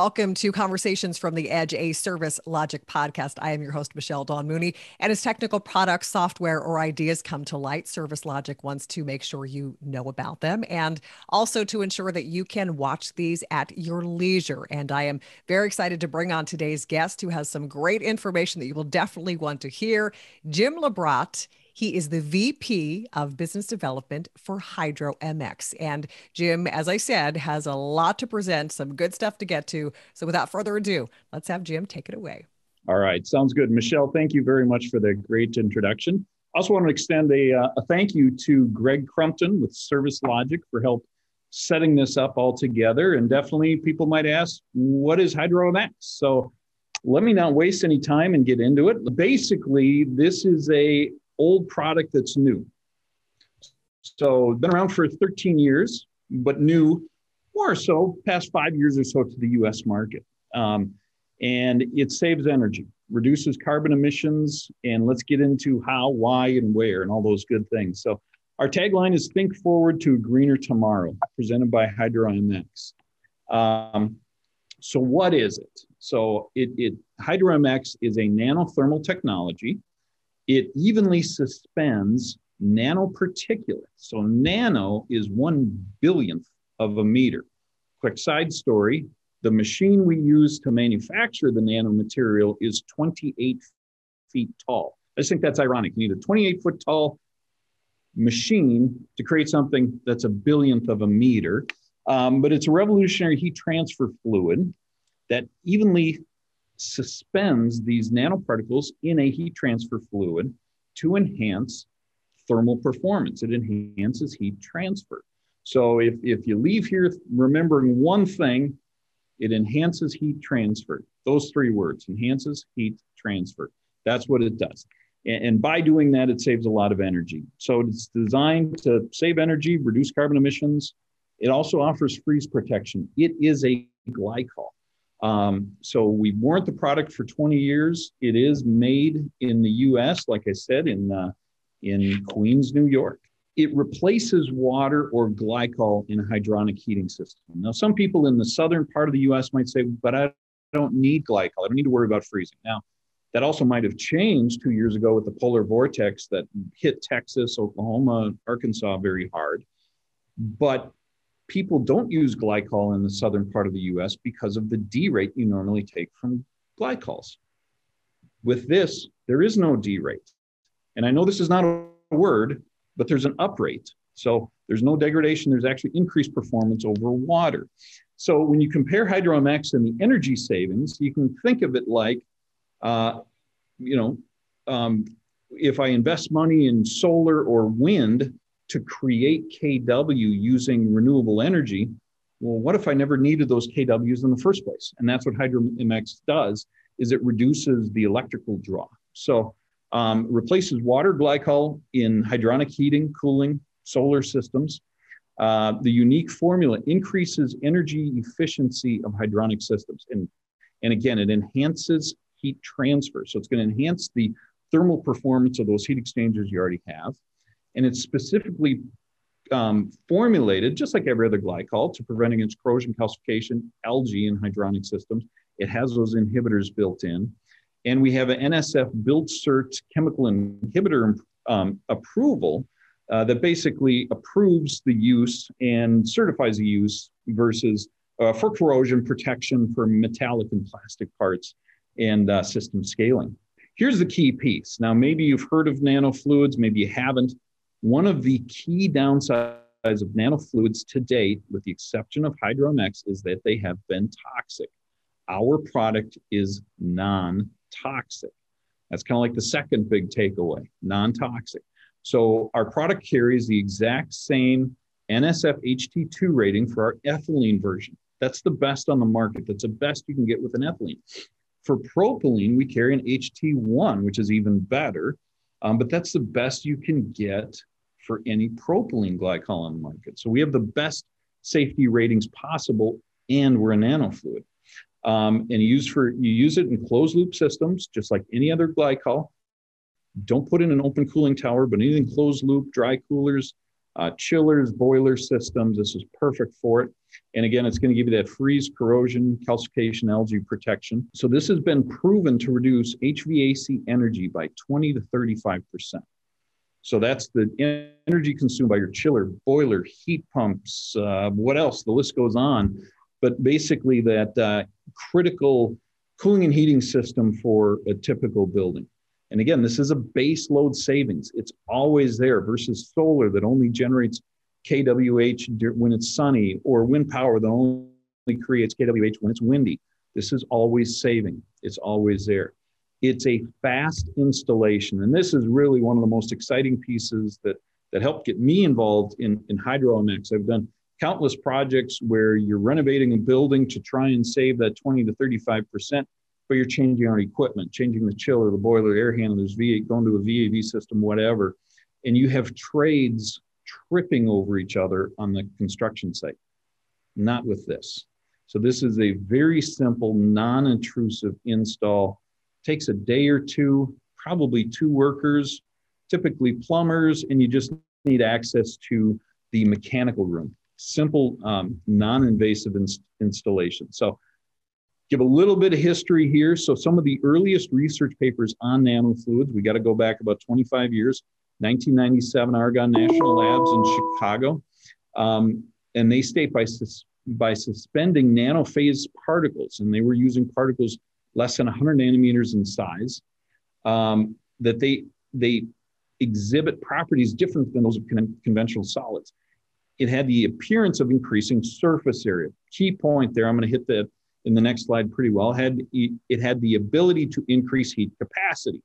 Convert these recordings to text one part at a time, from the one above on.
Welcome to Conversations from the Edge, a Service Logic podcast. I am your host, Michelle Dawn Mooney. And as technical products, software, or ideas come to light, Service Logic wants to make sure you know about them and also to ensure that you can watch these at your leisure. And I am very excited to bring on today's guest who has some great information that you will definitely want to hear. Jim Labrotte he is the VP of Business Development for Hydro MX. And Jim, as I said, has a lot to present, some good stuff to get to. So without further ado, let's have Jim take it away. All right, sounds good. Michelle, thank you very much for the great introduction. I also want to extend a, uh, a thank you to Greg Crumpton with Service Logic for help setting this up all together. And definitely people might ask, what is Hydro MX? So let me not waste any time and get into it. Basically, this is a old product that's new. So been around for 13 years, but new more so past five years or so to the US market. Um, and it saves energy, reduces carbon emissions, and let's get into how, why, and where, and all those good things. So our tagline is Think Forward to a Greener Tomorrow, presented by Hydro MX. Um, so what is it? So it, it Hydro MX is a nanothermal technology it evenly suspends nanoparticulates. So nano is one billionth of a meter. Quick side story, the machine we use to manufacture the nanomaterial is 28 feet tall. I just think that's ironic. You need a 28 foot tall machine to create something that's a billionth of a meter. Um, but it's a revolutionary heat transfer fluid that evenly suspends these nanoparticles in a heat transfer fluid to enhance thermal performance. It enhances heat transfer. So if, if you leave here remembering one thing, it enhances heat transfer. Those three words, enhances heat transfer. That's what it does. And, and by doing that, it saves a lot of energy. So it's designed to save energy, reduce carbon emissions. It also offers freeze protection. It is a glycol. Um, so we warrant the product for 20 years. It is made in the U.S., like I said, in uh, in Queens, New York. It replaces water or glycol in a hydronic heating system. Now, some people in the southern part of the U.S. might say, "But I don't need glycol. I don't need to worry about freezing." Now, that also might have changed two years ago with the polar vortex that hit Texas, Oklahoma, Arkansas very hard. But people don't use glycol in the southern part of the US because of the D rate you normally take from glycols. With this, there is no D rate. And I know this is not a word, but there's an up rate. So there's no degradation, there's actually increased performance over water. So when you compare Hydro MX and the energy savings, you can think of it like, uh, you know, um, if I invest money in solar or wind, to create KW using renewable energy, well, what if I never needed those KWs in the first place? And that's what Hydro MX does, is it reduces the electrical draw. So um, replaces water glycol in hydronic heating, cooling, solar systems. Uh, the unique formula increases energy efficiency of hydronic systems. And, and again, it enhances heat transfer. So it's going to enhance the thermal performance of those heat exchangers you already have and it's specifically um, formulated, just like every other glycol, to prevent against corrosion, calcification, algae in hydronic systems. It has those inhibitors built in. And we have an NSF built cert chemical inhibitor um, approval uh, that basically approves the use and certifies the use versus uh, for corrosion protection for metallic and plastic parts and uh, system scaling. Here's the key piece. Now, maybe you've heard of nanofluids, maybe you haven't. One of the key downsides of nanofluids to date, with the exception of Hydro MX, is that they have been toxic. Our product is non toxic. That's kind of like the second big takeaway non toxic. So our product carries the exact same NSF HT2 rating for our ethylene version. That's the best on the market. That's the best you can get with an ethylene. For propylene, we carry an HT1, which is even better. Um, but that's the best you can get for any propylene glycol on the market. So we have the best safety ratings possible, and we're a nanofluid. Um, and you use for you use it in closed loop systems, just like any other glycol. Don't put in an open cooling tower, but anything closed loop, dry coolers, uh, chillers, boiler systems. This is perfect for it. And again, it's going to give you that freeze, corrosion, calcification, algae protection. So this has been proven to reduce HVAC energy by 20 to 35%. So that's the energy consumed by your chiller, boiler, heat pumps, uh, what else? The list goes on. But basically, that uh, critical cooling and heating system for a typical building. And again, this is a base load savings. It's always there versus solar that only generates kWh when it's sunny or wind power that only creates kWh when it's windy. This is always saving. It's always there. It's a fast installation. And this is really one of the most exciting pieces that, that helped get me involved in, in Hydro MX. I've done countless projects where you're renovating a building to try and save that 20 to 35%, but you're changing our equipment, changing the chiller, the boiler, air handlers, V8, going to a VAV system, whatever. And you have trades tripping over each other on the construction site. Not with this. So this is a very simple, non-intrusive install. Takes a day or two, probably two workers, typically plumbers, and you just need access to the mechanical room. Simple, um, non-invasive ins- installation. So give a little bit of history here. So some of the earliest research papers on nanofluids, we got to go back about 25 years. 1997 Argonne National Labs in Chicago. Um, and they state by, sus- by suspending nanophase particles, and they were using particles less than 100 nanometers in size, um, that they, they exhibit properties different than those of con- conventional solids. It had the appearance of increasing surface area. Key point there, I'm going to hit that in the next slide pretty well. Had, it had the ability to increase heat capacity.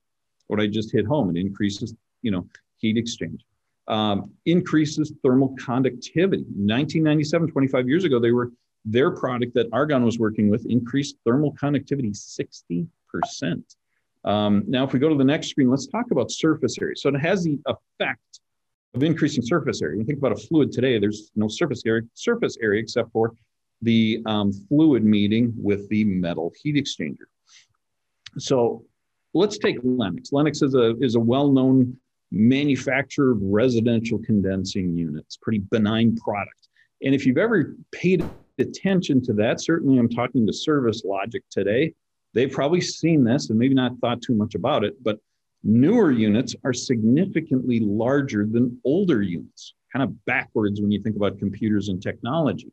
What I just hit home, it increases, you know, heat exchange. Um, increases thermal conductivity. In 1997, 25 years ago, they were their product that Argonne was working with increased thermal conductivity 60%. Um, now, if we go to the next screen, let's talk about surface area. So it has the effect of increasing surface area. You think about a fluid today, there's no surface area, surface area except for the um, fluid meeting with the metal heat exchanger. So let's take Lennox. Lennox is a, is a well-known manufactured residential condensing units, pretty benign product. And if you've ever paid attention to that, certainly I'm talking to Service Logic today, they've probably seen this and maybe not thought too much about it, but newer units are significantly larger than older units, kind of backwards when you think about computers and technology.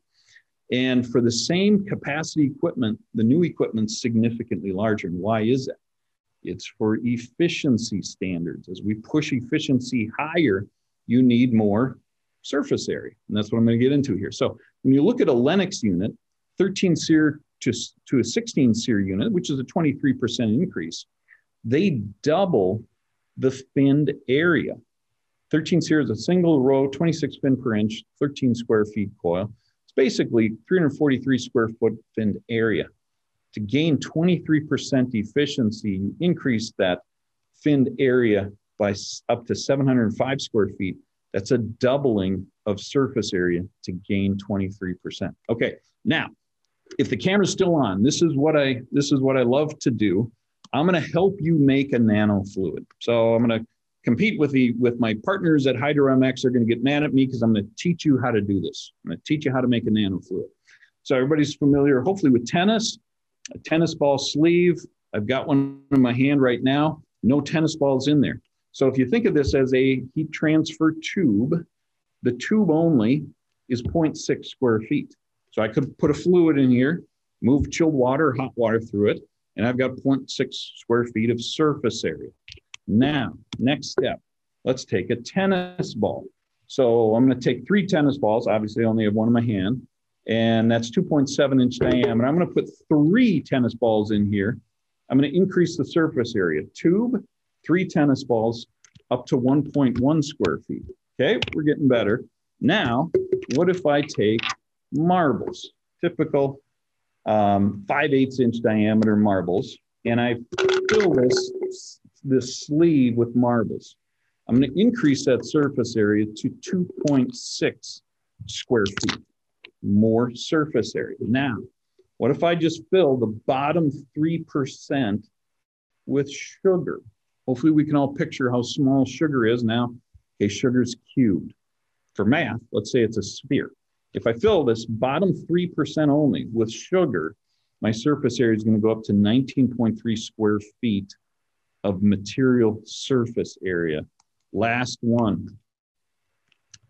And for the same capacity equipment, the new equipment's significantly larger. And why is that? It's for efficiency standards. As we push efficiency higher, you need more surface area. And that's what I'm going to get into here. So when you look at a Lennox unit, 13 SEER to, to a 16 SEER unit, which is a 23% increase, they double the finned area. 13 SEER is a single row, 26 fin per inch, 13 square feet coil. It's basically 343 square foot finned area to gain 23% efficiency, you increase that finned area by up to 705 square feet. That's a doubling of surface area to gain 23%. Okay, now, if the camera's still on, this is what I this is what I love to do. I'm going to help you make a nano fluid. So I'm going to compete with the with my partners at Hydro MX. They're going to get mad at me because I'm going to teach you how to do this. I'm going to teach you how to make a nano fluid. So everybody's familiar, hopefully, with tennis a tennis ball sleeve. I've got one in my hand right now. No tennis balls in there. So if you think of this as a heat transfer tube, the tube only is 0.6 square feet. So I could put a fluid in here, move chilled water, hot water through it, and I've got 0.6 square feet of surface area. Now, next step, let's take a tennis ball. So I'm going to take three tennis balls. Obviously, I only have one in my hand and that's 2.7 inch diameter. I'm going to put three tennis balls in here. I'm going to increase the surface area. Tube, three tennis balls, up to 1.1 square feet. Okay, we're getting better. Now, what if I take marbles, typical um, 5 8 inch diameter marbles, and I fill this, this sleeve with marbles? I'm going to increase that surface area to 2.6 square feet more surface area. Now, what if I just fill the bottom 3% with sugar? Hopefully we can all picture how small sugar is now. Okay, sugar's cubed. for math, let's say it's a sphere. If I fill this bottom 3% only with sugar, my surface area is going to go up to 19.3 square feet of material surface area. Last one.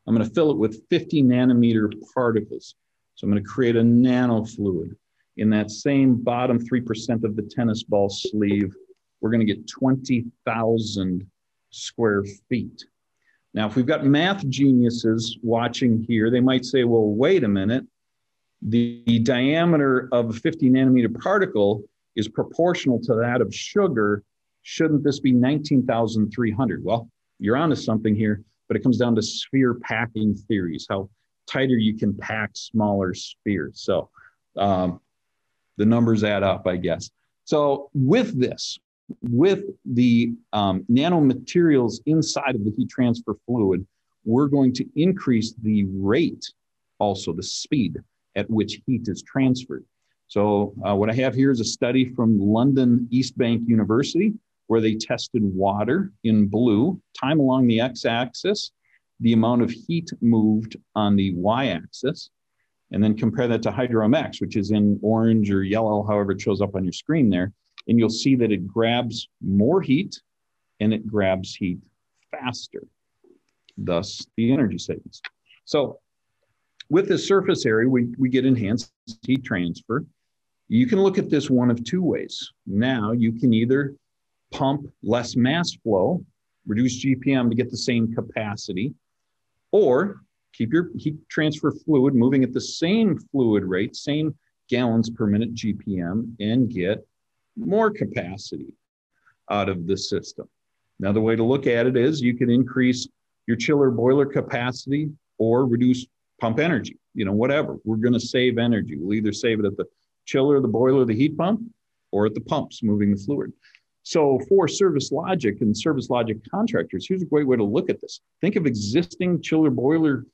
I'm going to fill it with 50 nanometer particles. So I'm going to create a nanofluid. In that same bottom 3% of the tennis ball sleeve, we're going to get 20,000 square feet. Now, if we've got math geniuses watching here, they might say, well, wait a minute. The, the diameter of a 50 nanometer particle is proportional to that of sugar. Shouldn't this be 19,300? Well, you're onto something here, but it comes down to sphere packing theories, how tighter you can pack smaller spheres. So um, the numbers add up, I guess. So with this, with the um, nanomaterials inside of the heat transfer fluid, we're going to increase the rate, also the speed at which heat is transferred. So uh, what I have here is a study from London East Bank University where they tested water in blue, time along the x-axis, the amount of heat moved on the y-axis, and then compare that to HydroMX, which is in orange or yellow, however it shows up on your screen there and you'll see that it grabs more heat and it grabs heat faster, thus the energy savings. So with this surface area, we, we get enhanced heat transfer. You can look at this one of two ways. Now you can either pump less mass flow, reduce GPM to get the same capacity, or keep your heat transfer fluid moving at the same fluid rate, same gallons per minute GPM, and get more capacity out of the system. Another way to look at it is you can increase your chiller boiler capacity or reduce pump energy, you know, whatever. We're going to save energy. We'll either save it at the chiller, the boiler, the heat pump, or at the pumps moving the fluid. So for service logic and service logic contractors, here's a great way to look at this. Think of existing chiller boiler,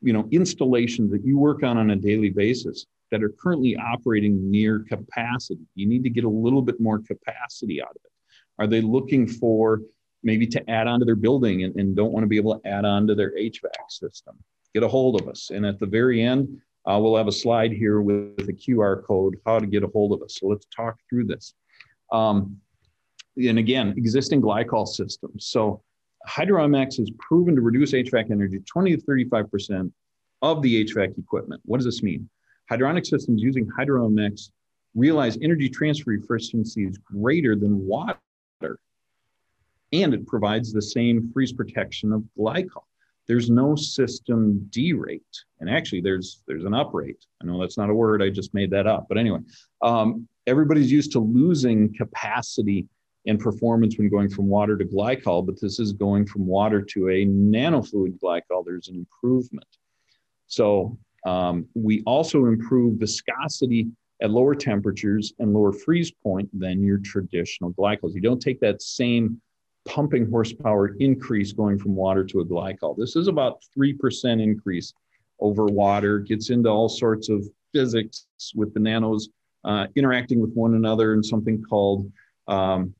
you know, installations that you work on on a daily basis that are currently operating near capacity. You need to get a little bit more capacity out of it. Are they looking for maybe to add on to their building and, and don't want to be able to add on to their HVAC system? Get a hold of us. And at the very end, uh, we'll have a slide here with, a QR code, how to get a hold of us. So let's talk through this. Um, and again, existing glycol systems. So HydroMX has proven to reduce HVAC energy 20 to 35% of the HVAC equipment. What does this mean? Hydronic systems using HydroMX realize energy transfer efficiency is greater than water, and it provides the same freeze protection of glycol. There's no system derate, and actually, there's there's an uprate. I know that's not a word; I just made that up. But anyway, um, everybody's used to losing capacity and performance when going from water to glycol, but this is going from water to a nanofluid glycol. There's an improvement. So um, we also improve viscosity at lower temperatures and lower freeze point than your traditional glycols. You don't take that same pumping horsepower increase going from water to a glycol. This is about 3% increase over water, gets into all sorts of physics with the nanos uh, interacting with one another and something called um,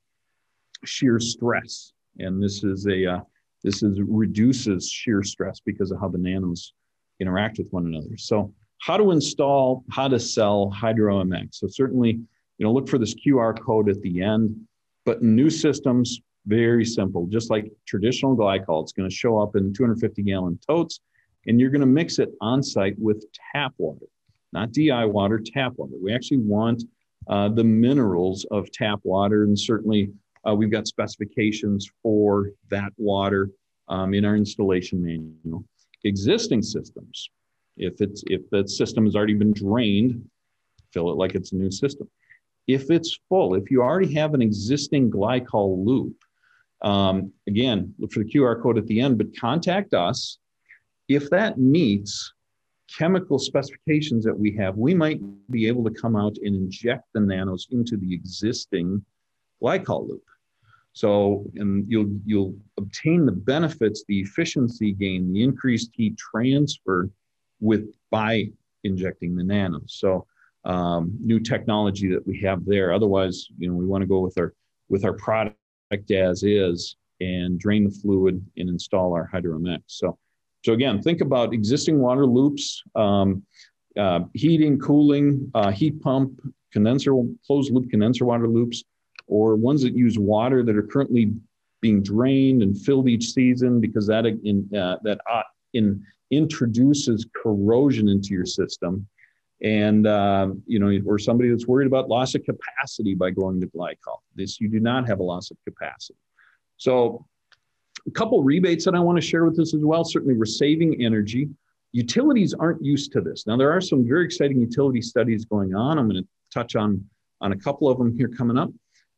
shear stress. And this is a uh, this is reduces shear stress because of how the nanos interact with one another. So how to install, how to sell HydroMX. So certainly, you know, look for this QR code at the end. But new systems, very simple. Just like traditional glycol, it's going to show up in 250 gallon totes, and you're going to mix it on site with tap water, not DI water, tap water. We actually want uh, the minerals of tap water, and certainly uh, we've got specifications for that water um, in our installation manual existing systems. If it's if that system has already been drained, fill it like it's a new system. If it's full, if you already have an existing glycol loop, um, again, look for the QR code at the end, but contact us. If that meets chemical specifications that we have, we might be able to come out and inject the nanos into the existing glycol loop. So, and you'll you'll obtain the benefits, the efficiency gain, the increased heat transfer with by injecting the nanos. So, um, new technology that we have there. Otherwise, you know, we want to go with our with our product as is and drain the fluid and install our HydroMX. So, So again, think about existing water loops, um, uh, heating, cooling, uh, heat pump, condenser, closed loop condenser water loops, or ones that use water that are currently being drained and filled each season because that in uh, that uh, in introduces corrosion into your system. And uh, you know or somebody that's worried about loss of capacity by going to glycol. This you do not have a loss of capacity. So a couple rebates that i want to share with us as well. Certainly we're saving energy. Utilities aren't used to this. Now there are some very exciting utility studies going on. I'm going to touch on on a couple of them here coming up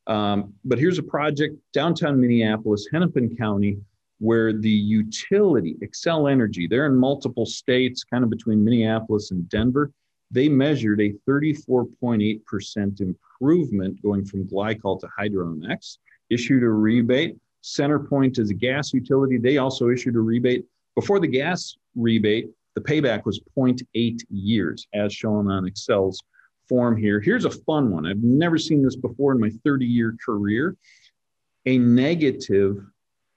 um, but here's a project downtown minneapolis hennepin county where the utility Xcel Energy they're in multiple states kind of between minneapolis and denver they measured a 34.8% improvement going from glycol to HydroMX, issued a rebate. CenterPoint is a gas utility. They also issued a rebate. Before the gas rebate, the payback was 0.8 years, as shown on Xcel's form here. Here's a fun one. I've never seen this before in my 30 year career a negative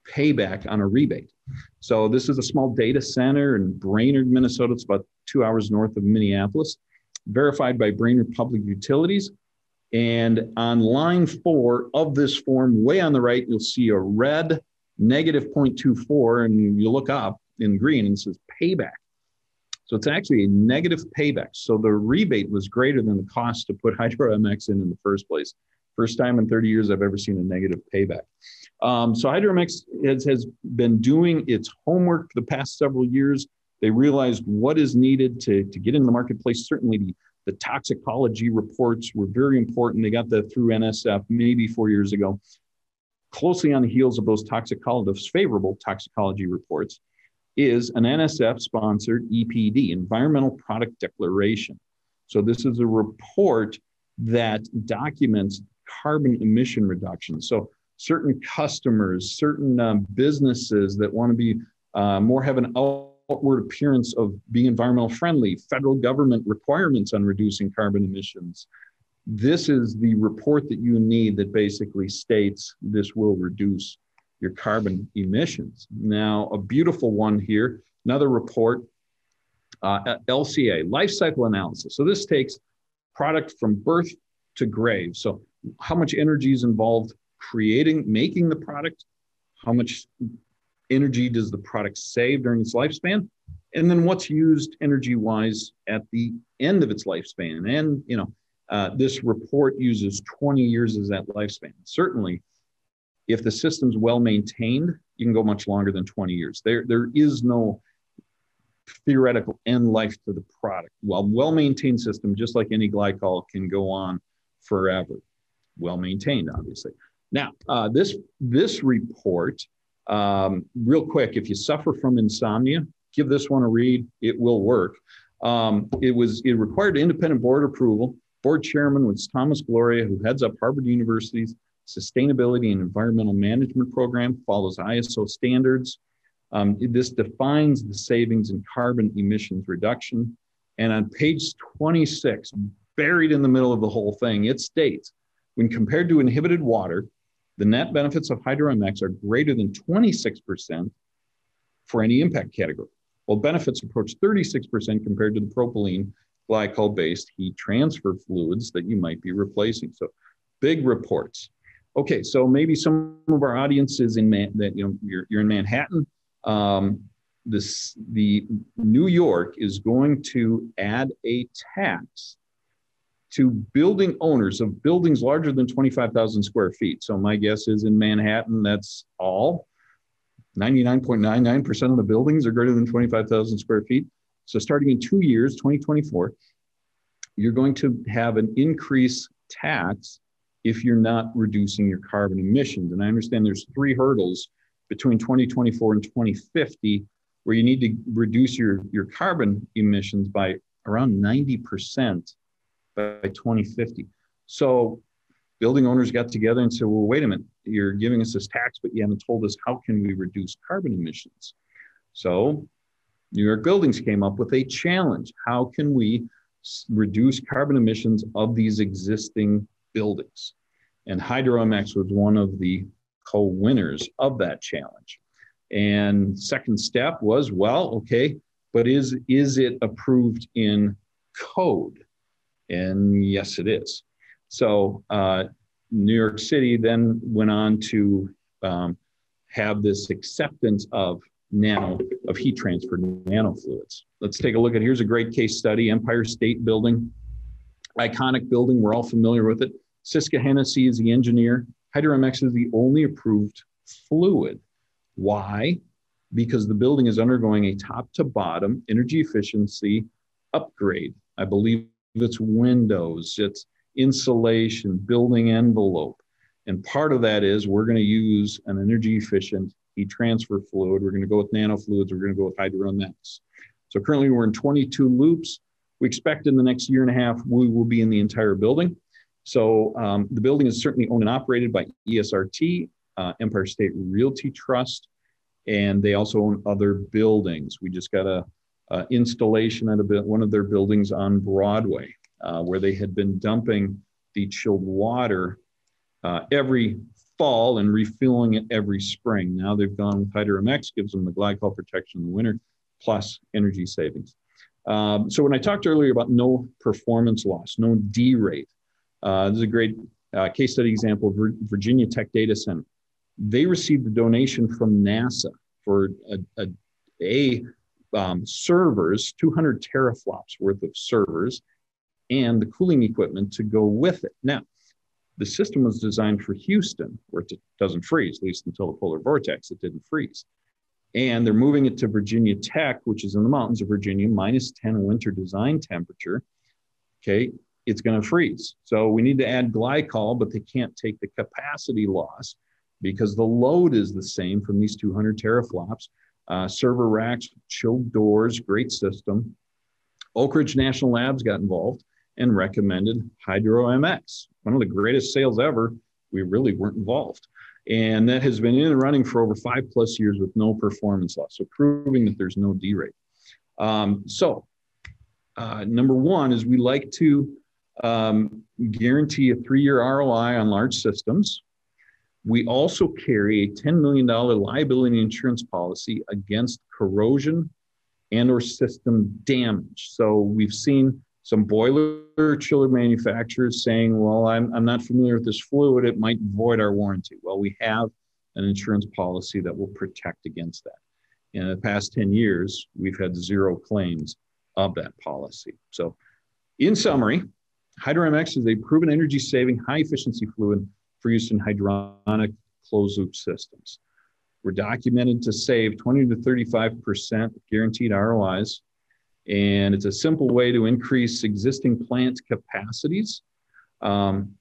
payback on a rebate. So, this is a small data center in Brainerd, Minnesota. It's about two hours north of Minneapolis, verified by Brainerd Public Utilities. And on line four of this form, way on the right, you'll see a red negative 0.24, and you look up in green and it says payback. So it's actually a negative payback. So the rebate was greater than the cost to put HydroMX in in the first place. First time in 30 years I've ever seen a negative payback. Um, so HydroMX has, has been doing its homework the past several years they realized what is needed to, to get in the marketplace. Certainly, the, the toxicology reports were very important. They got that through NSF maybe four years ago. Closely on the heels of those toxicology, favorable toxicology reports, is an NSF sponsored EPD, Environmental Product Declaration. So, this is a report that documents carbon emission reductions. So, certain customers, certain um, businesses that want to be uh, more have an outward appearance of being environmental friendly, federal government requirements on reducing carbon emissions. This is the report that you need that basically states this will reduce your carbon emissions. Now, a beautiful one here, another report, uh, LCA, life cycle analysis. So this takes product from birth to grave. So how much energy is involved creating, making the product, how much energy does the product save during its lifespan? And then what's used energy wise at the end of its lifespan? And, you know, uh, this report uses 20 years as that lifespan. Certainly, if the system's well maintained, you can go much longer than 20 years. There, there is no theoretical end life to the product. While well maintained system, just like any glycol, can go on forever. Well maintained, obviously. Now, uh, this this report um, real quick, if you suffer from insomnia, give this one a read. It will work. Um, it was it required independent board approval. Board chairman was Thomas Gloria, who heads up Harvard University's Sustainability and Environmental Management Program, follows ISO standards. Um, this defines the savings in carbon emissions reduction. And on page 26, buried in the middle of the whole thing, it states when compared to inhibited water, the net benefits of HydroMX are greater than 26% for any impact category, while benefits approach 36% compared to the propylene glycol based heat transfer fluids that you might be replacing. So big reports. Okay, so maybe some of our audience is in Man- that you know you're, you're in Manhattan. Um, this the New York is going to add a tax to building owners of buildings larger than 25,000 square feet. So my guess is in Manhattan, that's all. 99.99% of the buildings are greater than 25,000 square feet. So starting in two years, 2024, you're going to have an increase tax if you're not reducing your carbon emissions. And I understand there's three hurdles between 2024 and 2050 where you need to reduce your, your carbon emissions by around 90% by 2050. So building owners got together and said, well, wait a minute, you're giving us this tax, but you haven't told us how can we reduce carbon emissions. So New York Buildings came up with a challenge. How can we reduce carbon emissions of these existing buildings? And HydroMX was one of the co-winners of that challenge. And second step was, well, okay, but is is it approved in code? And yes, it is. So uh, New York City then went on to um, have this acceptance of nano of heat transfer nanofluids. Let's take a look at here's a great case study: Empire State Building, iconic building. We're all familiar with it. Syska Hennessy is the engineer. HydroMX is the only approved fluid. Why? Because the building is undergoing a top to bottom energy efficiency upgrade. I believe it's windows, it's insulation, building envelope. And part of that is we're going to use an energy efficient heat transfer fluid. We're going to go with nanofluids. We're going to go with HydroMX. So currently we're in 22 loops. We expect in the next year and a half, we will be in the entire building. So um, the building is certainly owned and operated by ESRT, uh, Empire State Realty Trust, and they also own other buildings. We just got a, a installation at a bit, one of their buildings on Broadway, uh, where they had been dumping the chilled water uh, every fall and refilling it every spring. Now they've gone with HydroMX, gives them the glycol protection in the winter, plus energy savings. Um, so when I talked earlier about no performance loss, no D rate, uh, this is a great uh, case study example Virginia Tech Data Center. They received a donation from NASA for a, a, a um, servers, 200 teraflops worth of servers, and the cooling equipment to go with it. Now, the system was designed for Houston, where it doesn't freeze, at least until the polar vortex, it didn't freeze. And they're moving it to Virginia Tech, which is in the mountains of Virginia, minus 10 winter design temperature. Okay, it's going to freeze. So we need to add glycol, but they can't take the capacity loss because the load is the same from these 200 teraflops. Uh, server racks, chilled doors, great system. Oak Ridge National Labs got involved and recommended HydroMX, one of the greatest sales ever. We really weren't involved. And that has been in the running for over five plus years with no performance loss. So proving that there's no D rate. Um, so uh, number one is we like to um, guarantee a three-year ROI on large systems. We also carry a $10 million liability insurance policy against corrosion and or system damage. So we've seen some boiler chiller manufacturers saying, well, I'm, I'm not familiar with this fluid, it might void our warranty. Well, we have an insurance policy that will protect against that. In the past 10 years, we've had zero claims of that policy. So, in summary, HydroMX is a proven energy saving, high efficiency fluid for use in hydronic closed loop systems. We're documented to save 20 to 35% guaranteed ROIs and it's a simple way to increase existing plant capacities. Um,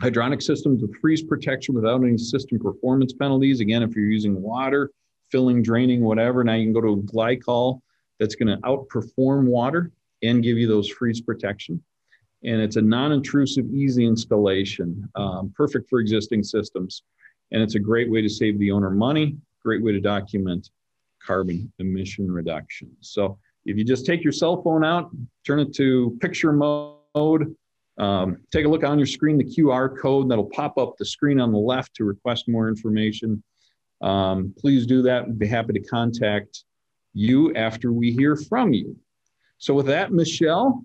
hydronic systems with freeze protection without any system performance penalties. Again, if you're using water, filling, draining, whatever, now you can go to a glycol that's going to outperform water and give you those freeze protection. And it's a non-intrusive, easy installation, um, perfect for existing systems. And it's a great way to save the owner money, great way to document carbon emission reduction. So if you just take your cell phone out, turn it to picture mode, um, take a look on your screen, the QR code that'll pop up the screen on the left to request more information. Um, please do that. We'd be happy to contact you after we hear from you. So, with that, Michelle,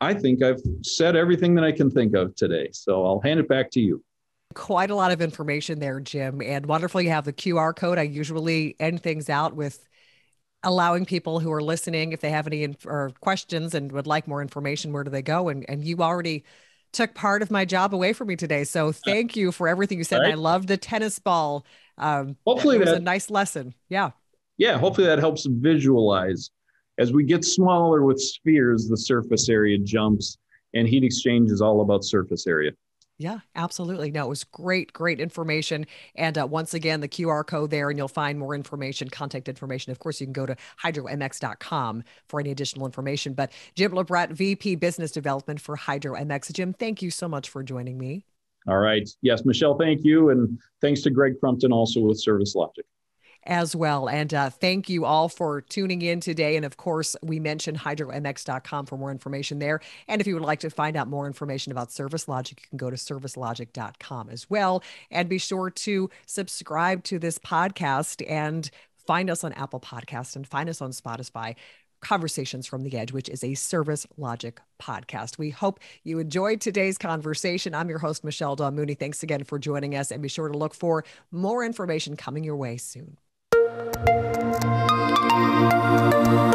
I think I've said everything that I can think of today. So, I'll hand it back to you. Quite a lot of information there, Jim, and wonderful you have the QR code. I usually end things out with allowing people who are listening, if they have any inf- or questions and would like more information, where do they go? And and you already took part of my job away from me today. So thank you for everything you said. Right. I love the tennis ball. Um, hopefully, it was that, a nice lesson. Yeah. Yeah. Hopefully, that helps visualize. As we get smaller with spheres, the surface area jumps, and heat exchange is all about surface area. Yeah, absolutely. No, it was great, great information. And uh, once again, the QR code there, and you'll find more information, contact information. Of course, you can go to hydromx.com for any additional information. But Jim Labret, VP Business Development for HydroMX. Jim, thank you so much for joining me. All right. Yes, Michelle, thank you. And thanks to Greg Crumpton also with Service Logic. As well. And uh, thank you all for tuning in today. And of course, we mentioned hydromx.com for more information there. And if you would like to find out more information about Service Logic, you can go to servicelogic.com as well. And be sure to subscribe to this podcast and find us on Apple Podcast and find us on Spotify. Conversations from the Edge, which is a Service Logic podcast. We hope you enjoyed today's conversation. I'm your host, Michelle Dawn Mooney. Thanks again for joining us, and be sure to look for more information coming your way soon. Thank you.